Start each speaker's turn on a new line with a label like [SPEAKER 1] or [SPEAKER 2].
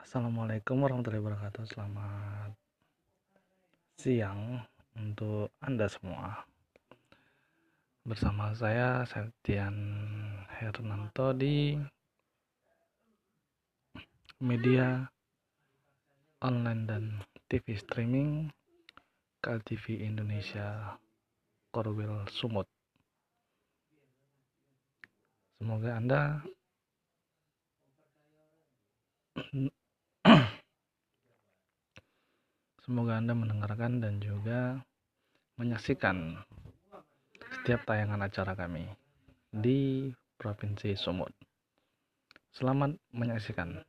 [SPEAKER 1] Assalamualaikum warahmatullahi wabarakatuh. Selamat siang untuk anda semua. Bersama saya Septian Hernanto di Media online dan TV streaming KTV Indonesia Korwil Sumut. Semoga anda Semoga Anda mendengarkan dan juga menyaksikan setiap tayangan acara kami di Provinsi Sumut. Selamat menyaksikan.